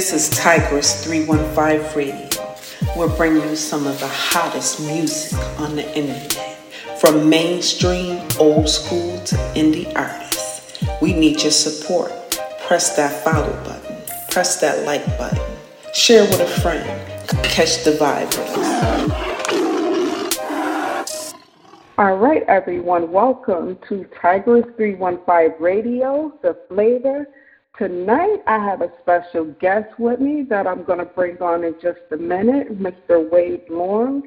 This is Tigress 315 Radio. We're bringing you some of the hottest music on the internet, from mainstream, old school to indie artists. We need your support. Press that follow button, press that like button, share with a friend, catch the vibe with us. All right, everyone, welcome to Tigress 315 Radio, the flavor Tonight, I have a special guest with me that I'm going to bring on in just a minute, Mr. Wade Long.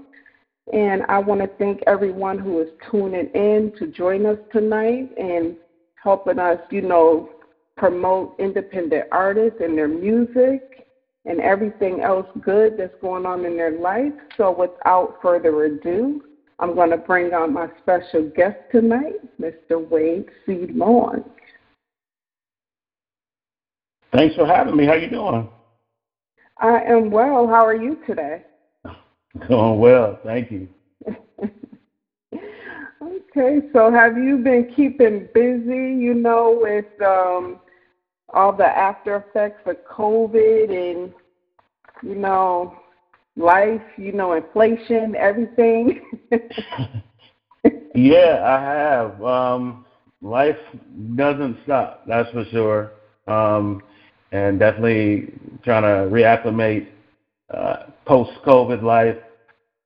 And I want to thank everyone who is tuning in to join us tonight and helping us, you know, promote independent artists and their music and everything else good that's going on in their life. So, without further ado, I'm going to bring on my special guest tonight, Mr. Wade C. Long. Thanks for having me. How you doing? I am well. How are you today? Doing well, thank you. okay, so have you been keeping busy, you know, with um all the after effects of COVID and you know, life, you know, inflation, everything? yeah, I have. Um life doesn't stop, that's for sure. Um and definitely trying to reacclimate uh, post-COVID life.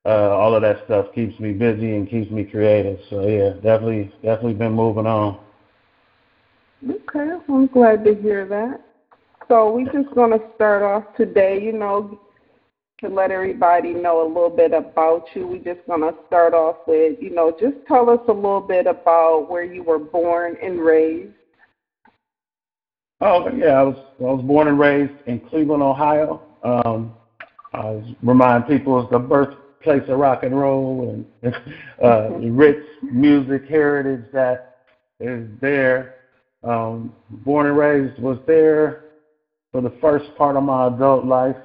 Uh, all of that stuff keeps me busy and keeps me creative. So yeah, definitely, definitely been moving on. Okay, I'm glad to hear that. So we're just going to start off today, you know, to let everybody know a little bit about you. We're just going to start off with, you know, just tell us a little bit about where you were born and raised. Oh yeah, I was I was born and raised in Cleveland, Ohio. Um, I remind people it's the birthplace of rock and roll and uh, rich music heritage that is there. Um, born and raised was there for the first part of my adult life,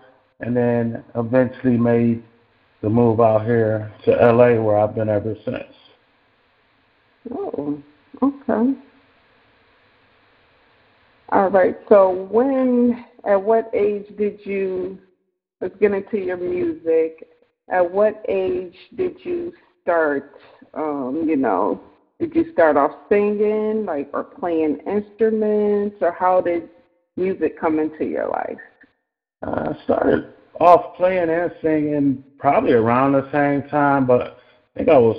and then eventually made the move out here to LA, where I've been ever since. Oh, okay. All right. So when, at what age did you, let's get into your music. At what age did you start, um, you know, did you start off singing, like, or playing instruments, or how did music come into your life? I started off playing and singing probably around the same time, but I think I was,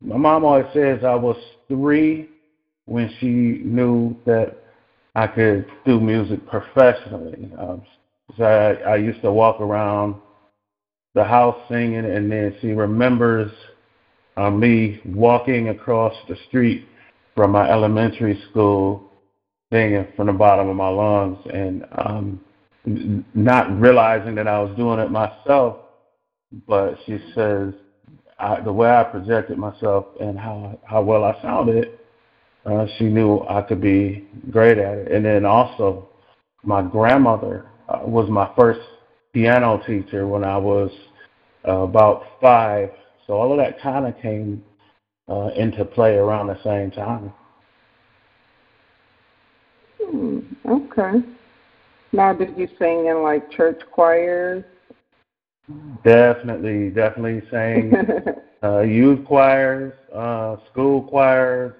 my mom always says I was three when she knew that I could do music professionally. Um, so I, I used to walk around the house singing, and then she remembers uh, me walking across the street from my elementary school singing from the bottom of my lungs and um, not realizing that I was doing it myself. But she says I, the way I projected myself and how how well I sounded uh, she knew I could be great at it. And then also, my grandmother uh, was my first piano teacher when I was uh, about five. So all of that kind of came uh, into play around the same time. Hmm, okay. Now, did you sing in like church choirs? Definitely, definitely sang uh, youth choirs, uh, school choirs,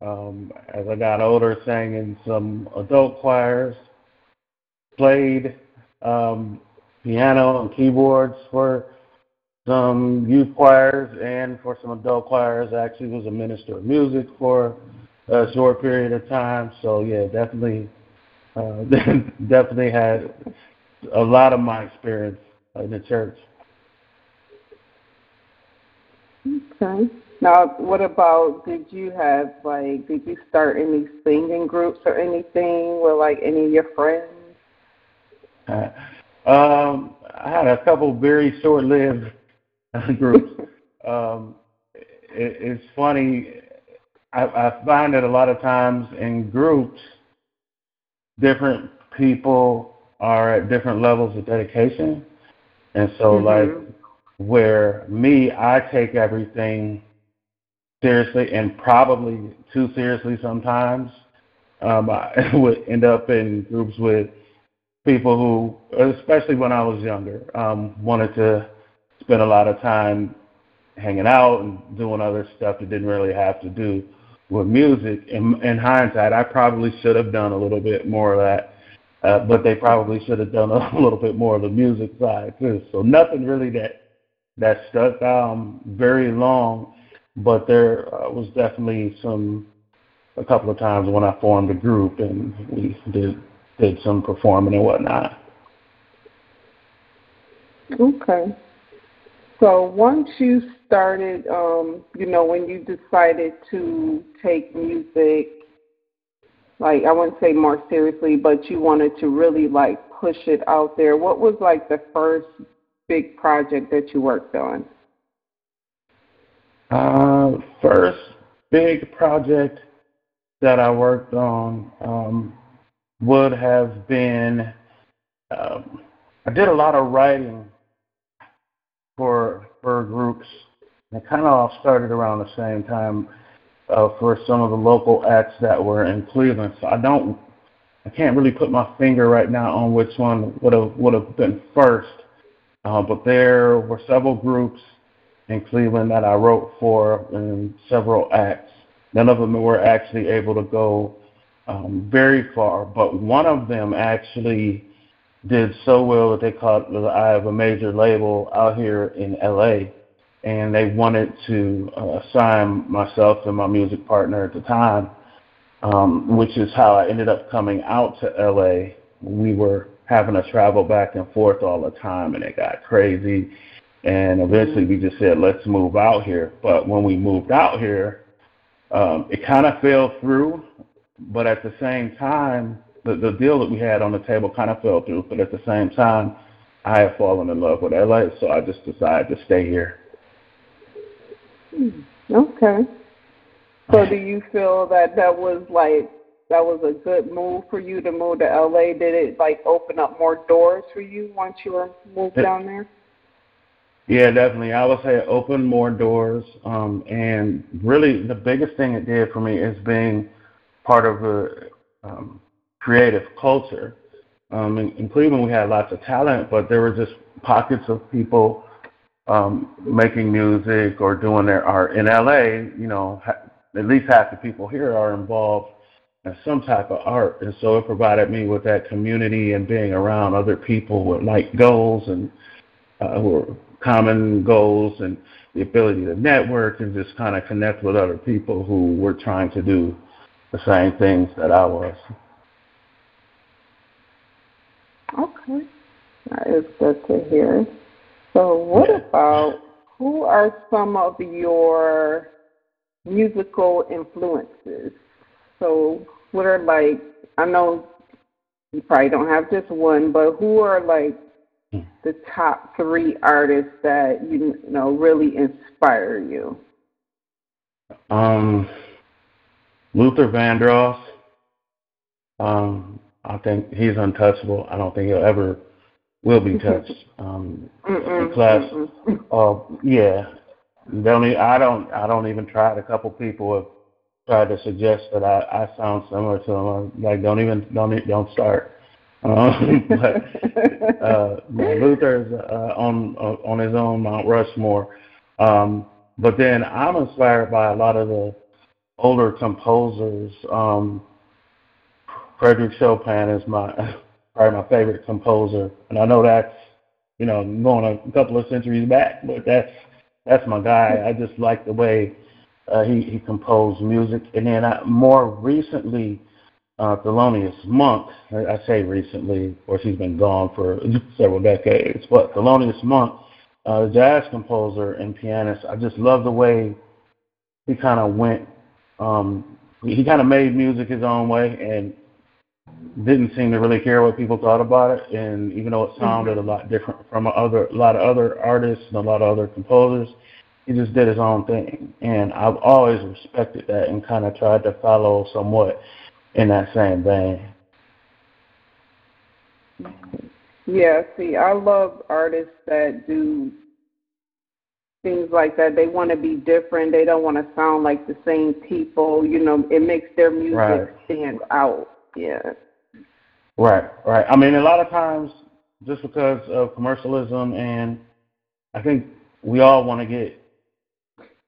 um, as I got older, sang in some adult choirs, played um, piano and keyboards for some youth choirs and for some adult choirs. I actually was a minister of music for a short period of time. So yeah, definitely, uh, definitely had a lot of my experience in the church. Okay. Now, what about did you have like did you start any singing groups or anything with like any of your friends? Uh, um, I had a couple very short-lived groups. um, it, it's funny. I, I find that a lot of times in groups, different people are at different levels of dedication, and so mm-hmm. like where me, I take everything seriously and probably too seriously sometimes. Um, I would end up in groups with people who, especially when I was younger, um, wanted to spend a lot of time hanging out and doing other stuff that didn't really have to do with music. In, in hindsight, I probably should have done a little bit more of that, uh, but they probably should have done a little bit more of the music side too. So nothing really that that stuck um, very long, but there uh, was definitely some a couple of times when I formed a group and we did did some performing and whatnot. Okay. So once you started, um, you know, when you decided to take music, like I wouldn't say more seriously, but you wanted to really like push it out there. What was like the first big project that you worked on? Uh, first big project that I worked on um, would have been um, I did a lot of writing for for groups. It kind of all started around the same time uh, for some of the local acts that were in Cleveland. So I don't, I can't really put my finger right now on which one would have would have been first. Uh, but there were several groups in Cleveland that I wrote for in several acts. None of them were actually able to go um, very far, but one of them actually did so well that they caught the eye of a major label out here in LA, and they wanted to uh, sign myself and my music partner at the time, um, which is how I ended up coming out to LA. We were having to travel back and forth all the time, and it got crazy. And eventually, we just said, "Let's move out here." But when we moved out here, um, it kind of fell through. But at the same time, the, the deal that we had on the table kind of fell through, but at the same time, I had fallen in love with LA, so I just decided to stay here. Hmm. Okay. So do you feel that that was like that was a good move for you to move to LA? Did it like open up more doors for you once you were moved it, down there? Yeah, definitely. I would say it opened more doors. Um, and really, the biggest thing it did for me is being part of a um, creative culture. Um, in, in Cleveland, we had lots of talent, but there were just pockets of people um, making music or doing their art. In LA, you know, ha- at least half the people here are involved in some type of art, and so it provided me with that community and being around other people with like goals and uh, who are common goals and the ability to network and just kind of connect with other people who were trying to do the same things that I was. Okay. That is good to hear. So, what yeah. about who are some of your musical influences? So, what are like, I know you probably don't have just one, but who are like. The top three artists that you know really inspire you? Um, Luther Vandross. Um, I think he's untouchable. I don't think he'll ever will be touched. Um, mm plus, uh, yeah, don't even, I don't I don't even try it. A couple people have tried to suggest that I, I sound similar to him. I'm like, don't even don't don't start. Um, but uh, Luther's uh, on uh, on his own Mount Rushmore. Um, but then I'm inspired by a lot of the older composers. Um, Frederick Chopin is my probably my favorite composer, and I know that's you know going a couple of centuries back, but that's that's my guy. I just like the way uh, he he composed music, and then I, more recently, uh, Thelonious Monk. I, I say recently, of course he's been gone for several decades, but Thelonious Monk, uh, jazz composer and pianist. I just love the way he kind of went. Um, he kind of made music his own way, and didn't seem to really care what people thought about it, and even though it sounded mm-hmm. a lot different from a other a lot of other artists and a lot of other composers, he just did his own thing, and I've always respected that and kind of tried to follow somewhat in that same vein. Yeah, see, I love artists that do things like that. They want to be different. They don't want to sound like the same people. You know, it makes their music right. stand out. Yeah. Right, right. I mean, a lot of times, just because of commercialism, and I think we all want to get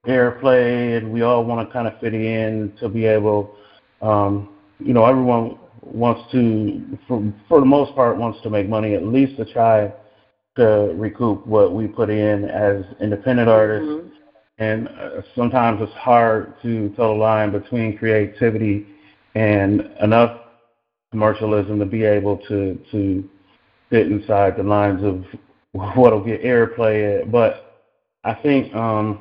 airplay, and we all want to kind of fit in to be able, um, you know, everyone wants to, for, for the most part, wants to make money, at least to try to recoup what we put in as independent artists. Mm-hmm. And uh, sometimes it's hard to tell the line between creativity and enough commercialism to be able to to fit inside the lines of what'll get airplay. But I think um,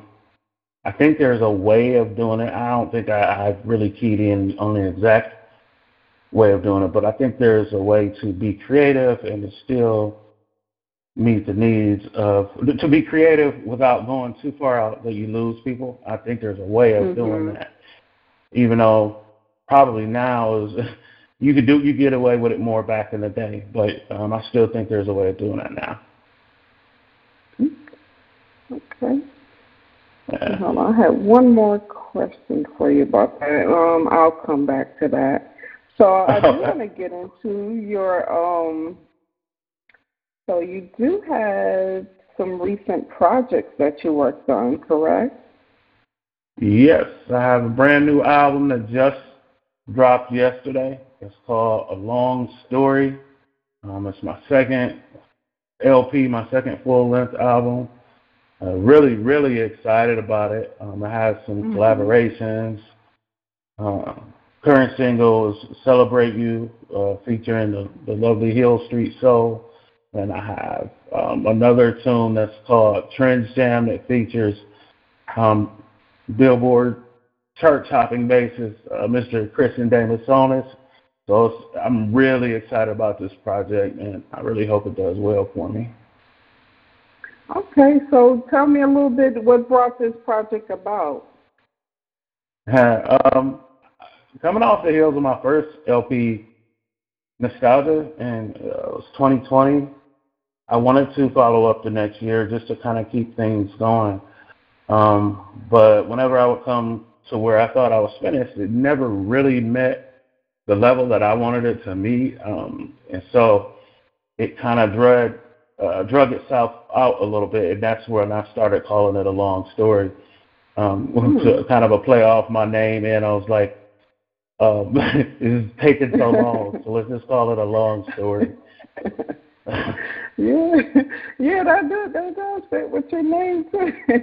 I think there's a way of doing it. I don't think I, I've really keyed in on the exact way of doing it, but I think there's a way to be creative and to still meet the needs of to be creative without going too far out that you lose people. I think there's a way of mm-hmm. doing that. Even though probably now is you could do you get away with it more back in the day, but um, I still think there's a way of doing that now. Okay. Yeah. Hold on, I have one more question for you about that. Um, I'll come back to that. So I do want to get into your um. So you do have some recent projects that you worked on, correct? Yes, I have a brand new album that just dropped yesterday. It's called A Long Story. Um, it's my second LP, my second full length album. Uh, really, really excited about it. Um, I have some mm-hmm. collaborations. Uh, current single is Celebrate You, uh, featuring the, the lovely Hill Street Soul. And I have um, another tune that's called Trends Jam that features um, Billboard chart topping basis, uh, Mr. Christian Damasonis. So I'm really excited about this project, and I really hope it does well for me. Okay, so tell me a little bit what brought this project about. um, coming off the heels of my first LP, Nostalgia, and uh, it was 2020. I wanted to follow up the next year just to kind of keep things going. Um, but whenever I would come to where I thought I was finished, it never really met the level that I wanted it to meet. Um, and so it kind of drug, uh, drug itself out a little bit, and that's when I started calling it a long story. Um, mm. to kind of a play off my name, and I was like, um, it's taking so long, so let's just call it a long story. yeah, yeah, that does that does fit with your name too.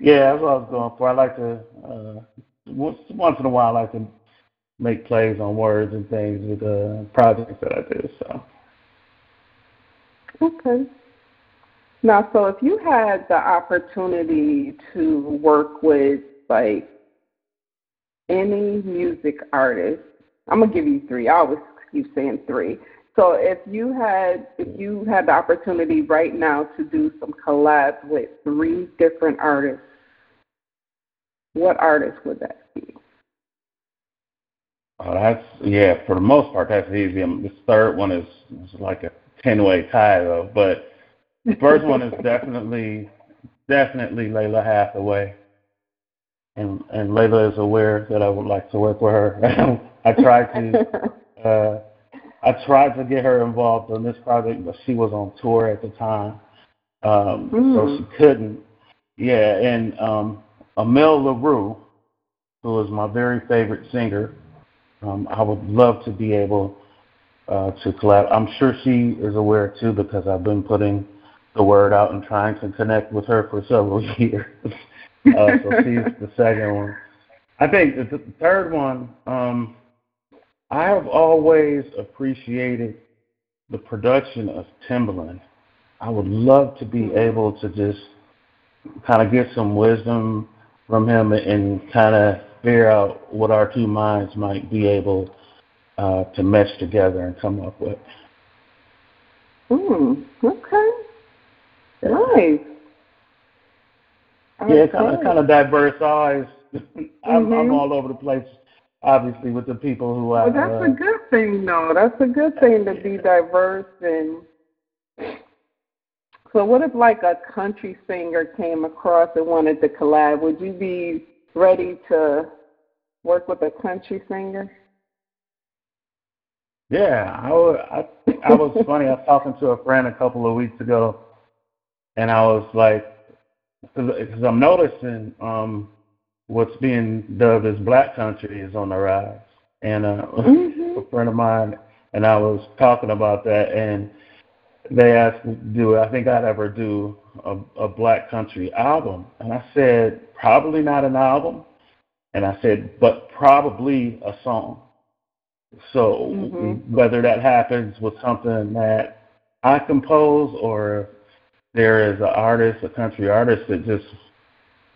Yeah, that's what I was going for. I like to uh, once once in a while I like to make plays on words and things with the uh, projects that I do. So. Okay. Now, so if you had the opportunity to work with like any music artist, I'm gonna give you three. I always keep saying three. So if you had if you had the opportunity right now to do some collabs with three different artists, what artist would that be? Oh, that's yeah. For the most part, that's easy. Um, this third one is, is like a ten-way tie, though. But the first one is definitely, definitely Lalah Hathaway, and and Lalah is aware that I would like to work with her. I tried to, uh, I tried to get her involved in this project, but she was on tour at the time, um, mm. so she couldn't. Yeah, and um, Amel Larrieux, who is my very favorite singer. Um, I would love to be able uh, to collab. I'm sure she is aware too because I've been putting the word out and trying to connect with her for several years. Uh, so she's the second one. I think the third one, um, I have always appreciated the production of Timbaland. I would love to be hmm. able to just kind of get some wisdom from him and kind of figure out what our two minds might be able uh, to mesh together and come up with. Hmm. Okay. Nice. Yeah, kind of kind of diverse eyes. I'm, mm-hmm. I'm all over the place, obviously, with the people who well, I. That's uh, a good thing, though. That's a good thing to be diverse and so what if like a country singer came across and wanted to collab? Would you be ready to work with a country singer? Yeah, I was, I, I was funny. I was talking to a friend a couple of weeks ago, and I was like, because I'm noticing um, what's being dubbed as black country is on the rise. And uh, mm-hmm. a friend of mine and I was talking about that, and they asked, "Do I think I'd ever do a, a black country album?" And I said, "Probably not an album." And I said, "But probably a song." So mm-hmm. whether that happens with something that I compose or there is an artist, a country artist that just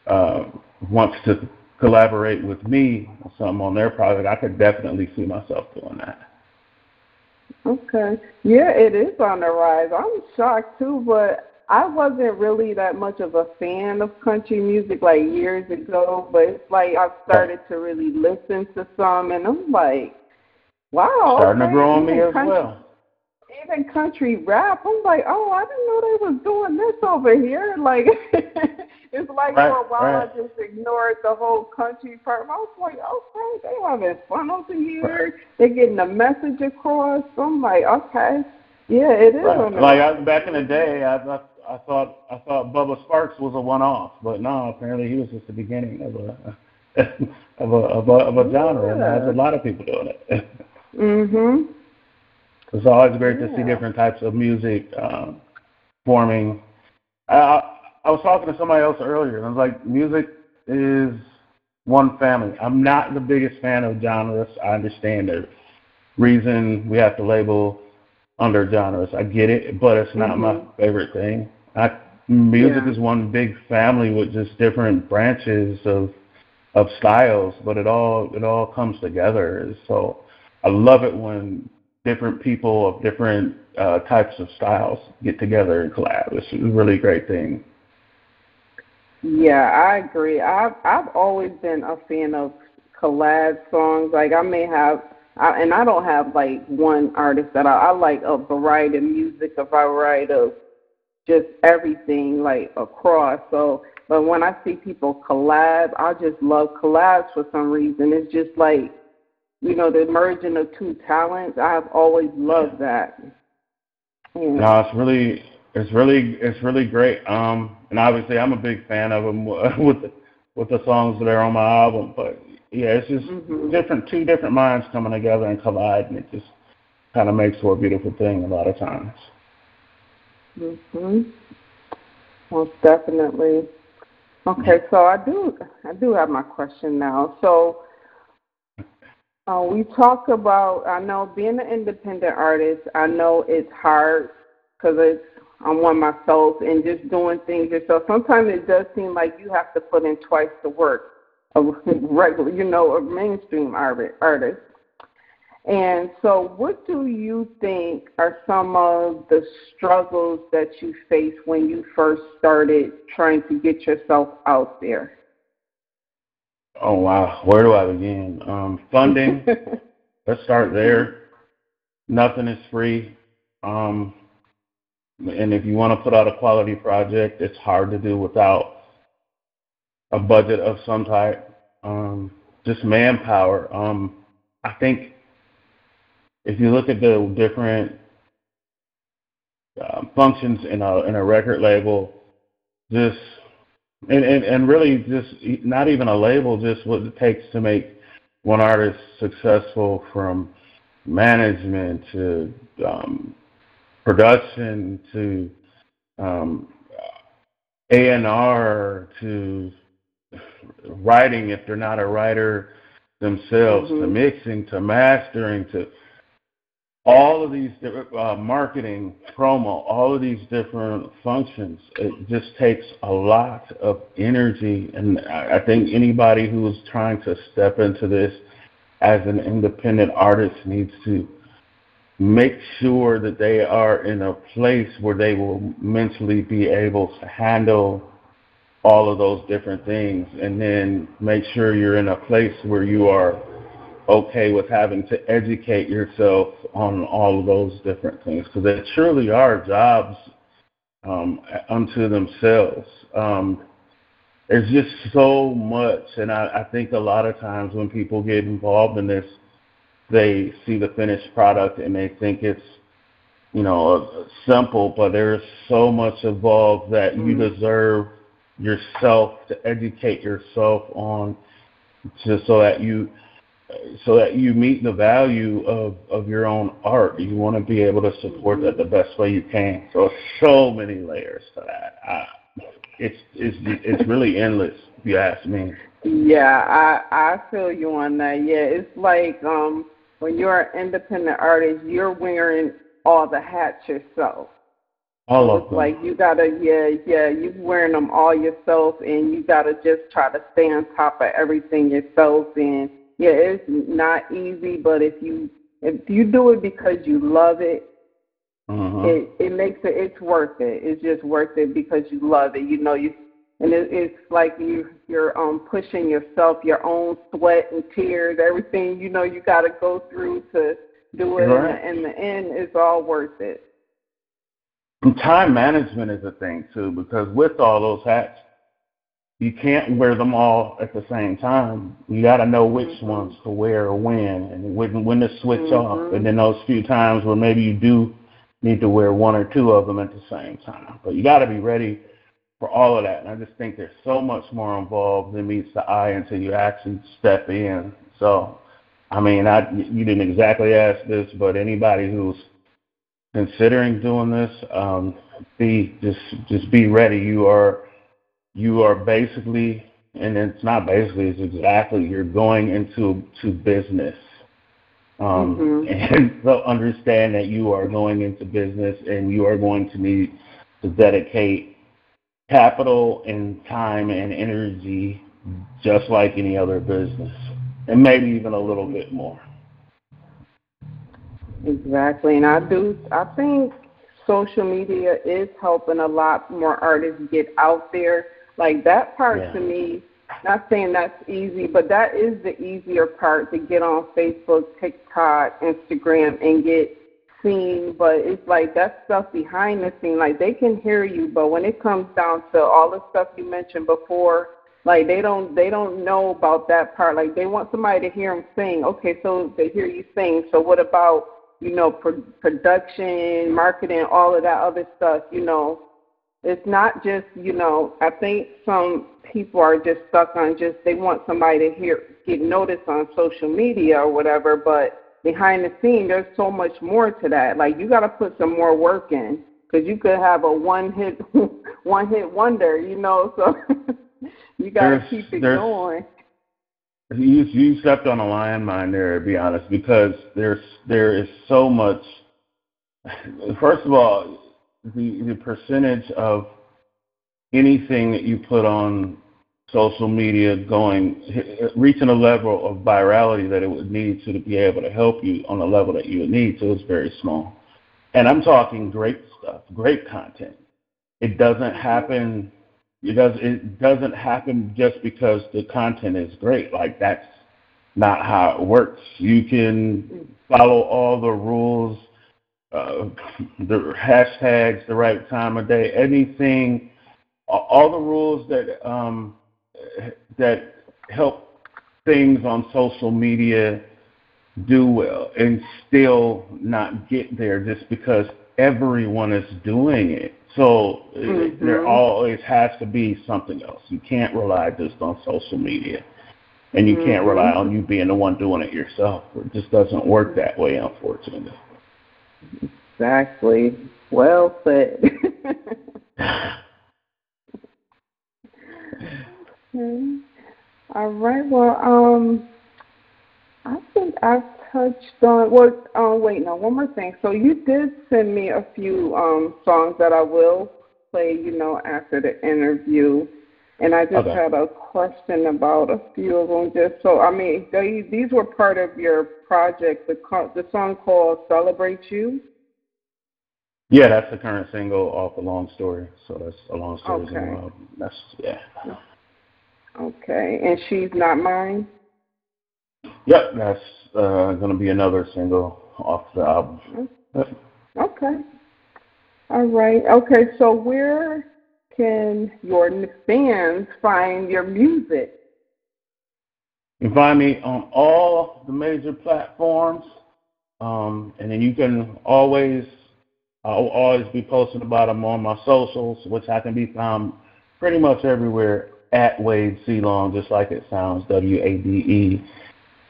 uh, wants to collaborate with me on something on their project, I could definitely see myself doing that. Okay. Yeah, it is on the rise. I'm shocked too, but I wasn't really that much of a fan of country music like years ago, but it's like I started to really listen to some and I'm like, wow. Starting okay, to grow on me as country, well. Even country rap, I'm like, oh, I didn't know they was doing this over here. Like It's like right, for a while right. I just ignored the whole country part. I was like, okay, they having fun over here. Right. They're getting the message across. So I'm like, okay, yeah, it is. Right. Like I, back in the day, I, I I thought I thought Bubba Sparxxx was a one-off, but no, apparently he was just the beginning of a of a of a, of a genre, and there's a lot of people doing it. mhm. It's always great yeah. to see different types of music um, forming. Uh, I was talking to somebody else earlier, and I was like, music is one family. I'm not the biggest fan of genres. I understand the reason we have to label under genres. I get it, but it's not mm-hmm. my favorite thing. I, music yeah. is one big family with just different branches of of styles, but it all it all comes together. So I love it when different people of different uh, types of styles get together and collab. It's a really great thing. Yeah, I agree. I've I've always been a fan of collab songs. Like I may have, I, and I don't have like one artist that I, I like a variety of music, a variety of just everything like across. So, but when I see people collab, I just love collabs for some reason. It's just like, you know, the merging of two talents. I've always loved that. Yeah. No, it's really it's really it's really great. Um, and obviously I'm a big fan of them with the, with the songs that are on my album. But yeah, it's just mm-hmm. different two different minds coming together and colliding. It just kind of makes for a beautiful thing a lot of times. Mhm. Most definitely. Okay, so I do I do have my question now. So uh, we talk about I know being an independent artist. I know it's hard because it's I'm one myself and just doing things yourself. Sometimes it does seem like you have to put in twice the work of regular, you know, a mainstream artist. And so, what do you think are some of the struggles that you faced when you first started trying to get yourself out there? Oh wow, where do I begin? Um, funding. Let's start there. Nothing is free. Um, and if you want to put out a quality project, it's hard to do without a budget of some type. Um, just manpower. Um, I think if you look at the different uh, functions in a in a record label, just and, and and really just not even a label, just what it takes to make one artist successful from management to um, production to um, A&R to writing if they're not a writer themselves, mm-hmm. to mixing, to mastering, to all of these different uh, marketing, promo, all of these different functions. It just takes a lot of energy, and I think anybody who's trying to step into this as an independent artist needs to make sure that they are in a place where they will mentally be able to handle all of those different things and then make sure you're in a place where you are okay with having to educate yourself on all of those different things because they truly are jobs um, unto themselves. Um, there's just so much, and I, I think a lot of times when people get involved in this, they see the finished product and they think it's you know simple, but there's so much involved that you Mm. deserve yourself to educate yourself on, just so that you so that you meet the value of of your own art. You want to be able to support that the best way you can. So so many layers to that. I, it's it's it's really endless if you ask me. Yeah, I I feel you on that. Yeah, it's like um when you're an independent artist, you're wearing all the hats yourself. All So of them. like you gotta, yeah, yeah, you're wearing them all yourself, and you gotta just try to stay on top of everything yourself. And yeah, it's not easy, but if you if you do it because you love it, Mhm. it it makes it it's worth it. It's just worth it because you love it. You know you, and it, it's like you you're um pushing yourself, your own sweat and tears, everything you know you got to go through to do it. Right. And in the end, it's all worth it. And time management is a thing too, because with all those hats, you can't wear them all at the same time. You got to know which Mhm. ones to wear or when, and when when to switch off. Mhm. And then those few times where maybe you do need to wear one or two of them at the same time. But you got to be ready for all of that. And I just think there's so much more involved than meets the eye until you actually step in. So, I mean, I you didn't exactly ask this, but anybody who's considering doing this, um, be just just be ready. You are you are basically, and it's not basically, it's exactly. You're going into to business, um, Mhm. and so understand that you are going into business, and you are going to need to dedicate capital and time and energy, just like any other business, and maybe even a little bit more. Exactly, and I do. I think social media is helping a lot more artists get out there. Like that part Yeah. to me, not saying that's easy, but that is the easier part to get on Facebook, TikTok, Instagram, and get seen. But it's like that stuff behind the scene. Like they can hear you, but when it comes down to all the stuff you mentioned before, like they don't they don't know about that part. Like they want somebody to hear them sing. Okay, so they hear you sing. So what about you know pro- production, marketing, all of that other stuff? You know, it's not just you know. I think some people are just stuck on just they want somebody to hear get noticed on social media or whatever, but behind the scene there's so much more to that. Like you got to put some more work in because you could have a one hit one hit wonder. You know, so. You got to keep it going. You you stepped on a landmine there, to be honest, because there's there is so much. First of all, the the percentage of anything that you put on social media going reaching a level of virality that it would need to, to be able to help you on the level that you would need to is very small. And I'm talking great stuff, great content. It doesn't happen it does it doesn't happen just because the content is great. Like that's not how it works. You can follow all the rules, uh, the hashtags, the right time of day, anything, all the rules that um, that help things on social media do well, and still not get there just because everyone is doing it. So Mhm. there always has to be something else. You can't rely just on social media. And you can't rely on you being the one doing it yourself. It just doesn't work that way, unfortunately. Exactly. Well said. Okay. All right. Well, um, I think I've touched on. Well, uh, wait, no, one more thing. So you did send me a few um songs that I will play. You know, after the interview, and I just Okay. had a question about a few of them. Just so I mean, they these were part of your project. The the song called "Celebrate You." Yeah, that's the current single off the long story. So that's a long story. Okay. Well, that's yeah. Okay, and she's not mine. Yep, that's uh, gonna be another single off the album. Yep. Okay. All right. Okay, so where can your fans find your music? You can find me on all the major platforms. Um, and then you can always, I'll always be posting about them on my socials, which I can be found pretty much everywhere at Wade C. Long, just like it sounds, W A D E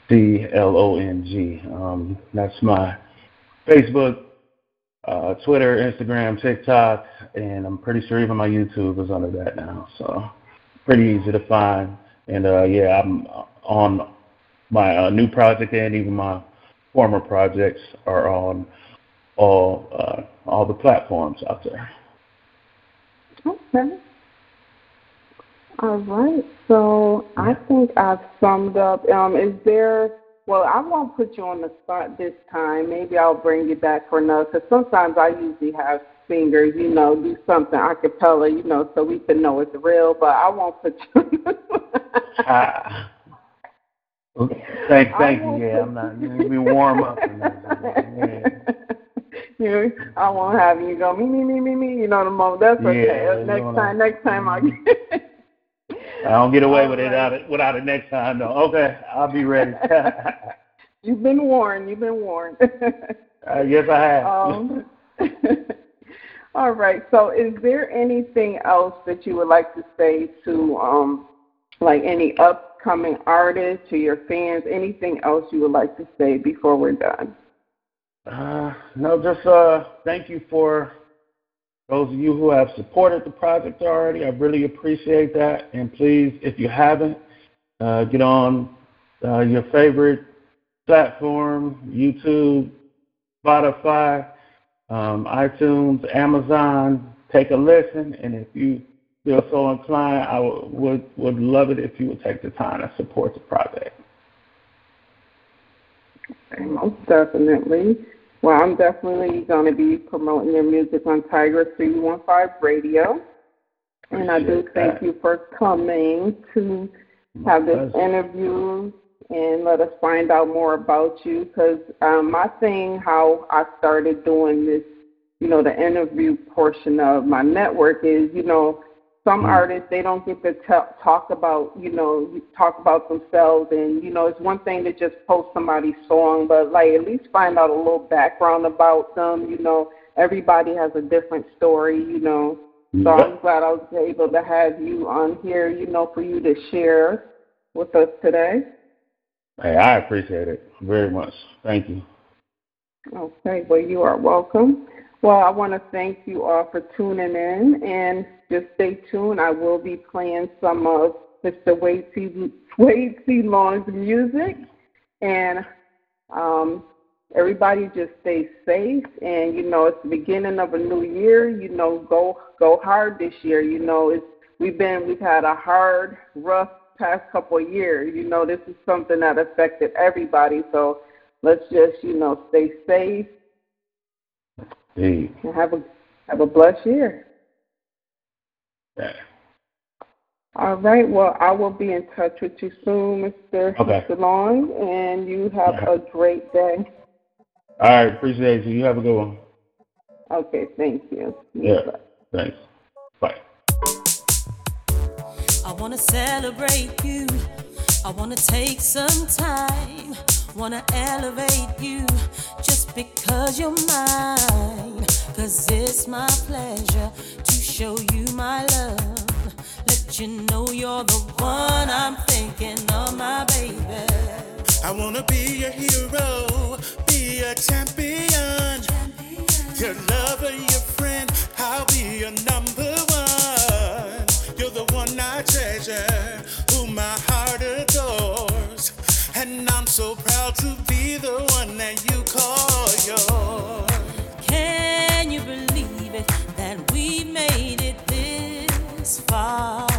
C L O N G. Um, that's my Facebook, uh, Twitter, Instagram, TikTok, and I'm pretty sure even my YouTube is under that now. So pretty easy to find. And uh, yeah, I'm on my uh, new project and even my former projects are on all uh, all the platforms out there. Okay. All right. So I think I've summed up. Um, is there? Well, I won't put you on the spot this time. Maybe I'll bring you back for another. Because sometimes I usually have singers, you know, do something a cappella, you know, so we can know it's real. But I won't put you. ah. Thank, thank you. Yeah, I'm not. You need to warm up. Yeah. you, I won't have you go me, me, me, me, me. You know the moment. That's okay. Yeah, next time, next time I'll get. I don't get away All with right. it without it without it next time though. Okay, I'll be ready. You've been warned. You've been warned. I guess I have. Um, all right. So, is there anything else that you would like to say to, um, like any upcoming artists, to your fans? Anything else you would like to say before we're done? Uh, no, just uh, thank you for those of you who have supported the project already. I really appreciate that. And please, if you haven't, uh, get on uh, your favorite platform, YouTube, Spotify, um, iTunes, Amazon. Take a listen, and if you feel so inclined, I would would love it if you would take the time to support the project. Most definitely. Well, I'm definitely going to be promoting your music on Tiger 315 Radio. And I do thank you for coming to have this interview and let us find out more about you. Because um, my thing, how I started doing this, you know, the interview portion of my network is, you know, some mm. artists they don't get to t- talk about you know talk about themselves and you know it's one thing to just post somebody's song but like at least find out a little background about them you know everybody has a different story you know so i'm glad i was able to have you on here you know for you to share with us today hey i appreciate it very much thank you okay well you are welcome well, I want to thank you all for tuning in and just stay tuned. I will be playing some of Mr. Wade C. Long's music. And um, everybody just stay safe. And, you know, it's the beginning of a new year. You know, go go hard this year. You know, it's we've been we've had a hard, rough past couple of years. You know, this is something that affected everybody. So let's just, you know, stay safe and have a have a blessed year. Yeah. All right. Well, I will be in touch with you soon, Mr. Okay. Mr. Long, and you have a great day. All right. Appreciate you. You have a good one. Okay. Thank you. Yeah. Bye. Thanks. I want to celebrate you. I want to take some time. Want to elevate you just because you're mine. Cause it's my pleasure to show you my love. Let you know you're the one I'm thinking of, my baby. I wanna be a hero, be a champion. champion. Your lover, your friend, I'll be your number one. So proud to be the one that you call yours. Can you believe it that we made it this far?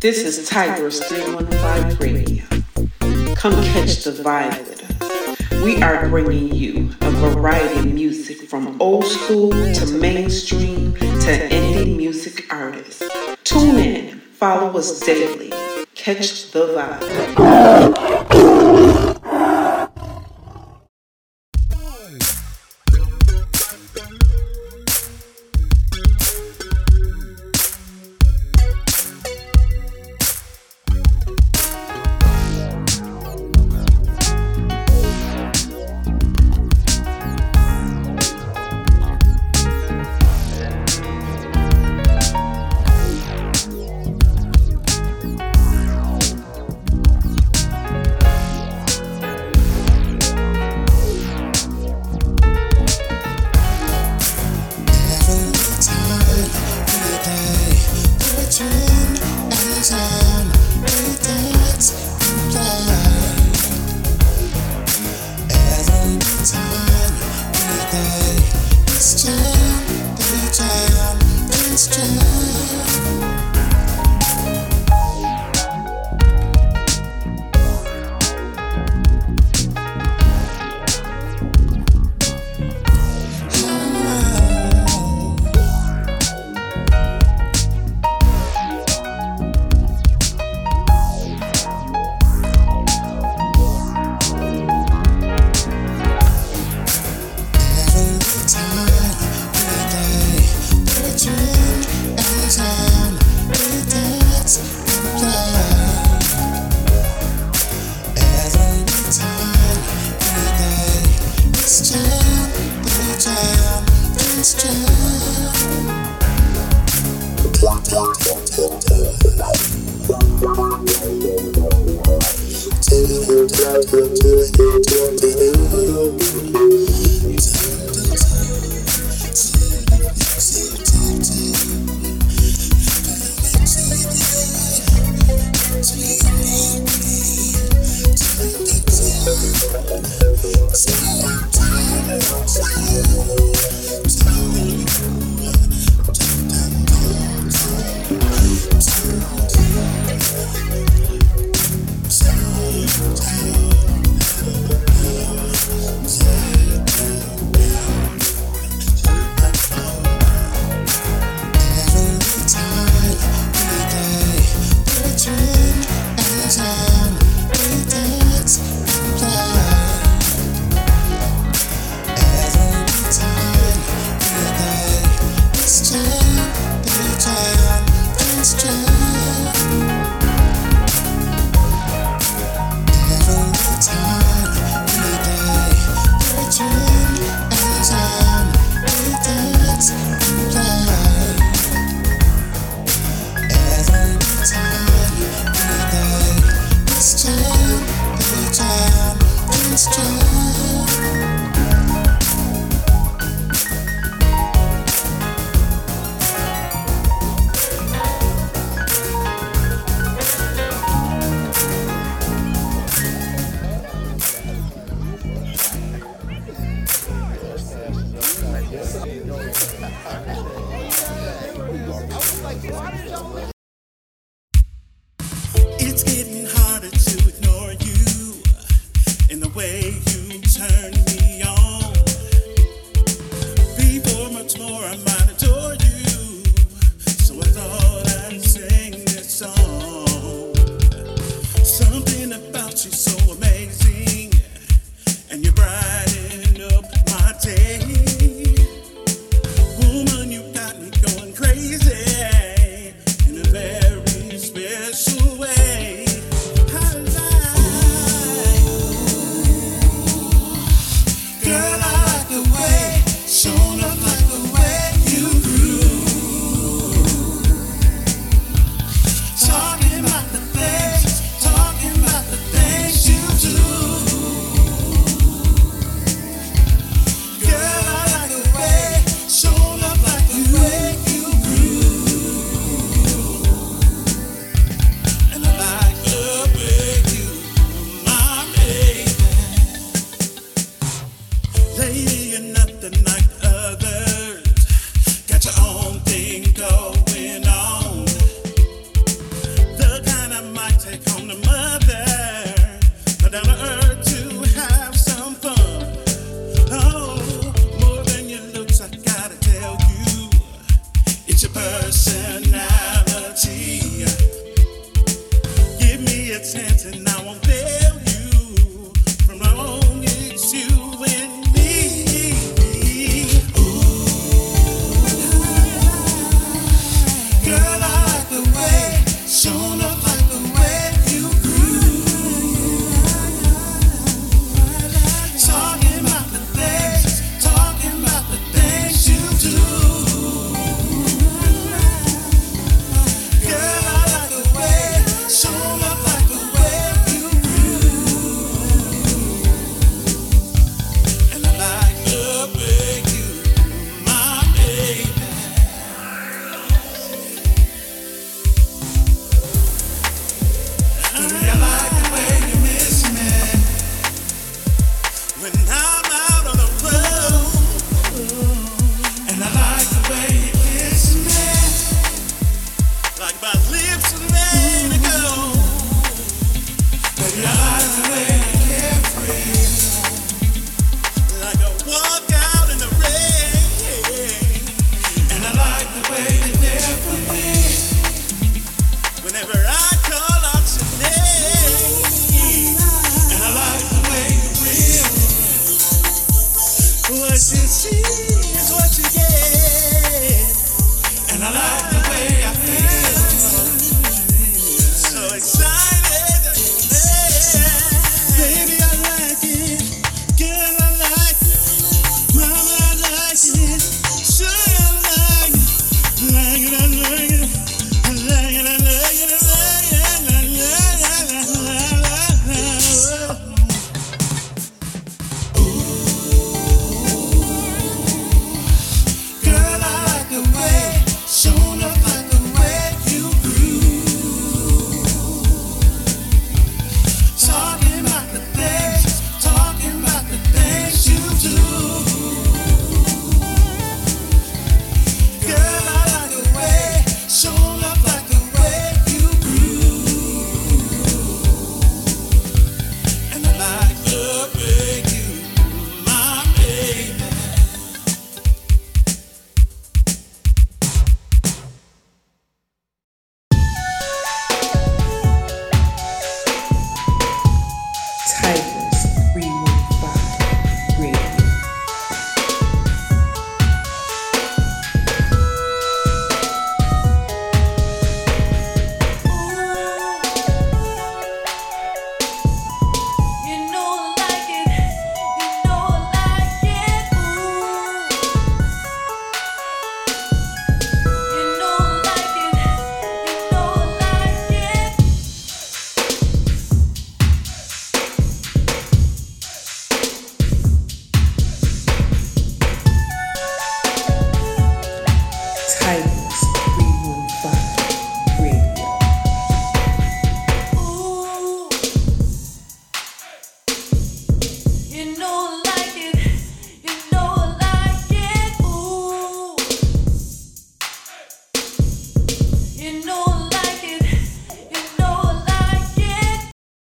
This is Tigress 315 Radio. Come catch the vibe with us. We are bringing you a variety of music from old school to mainstream to indie music artists. Tune in, follow us daily, catch the vibe.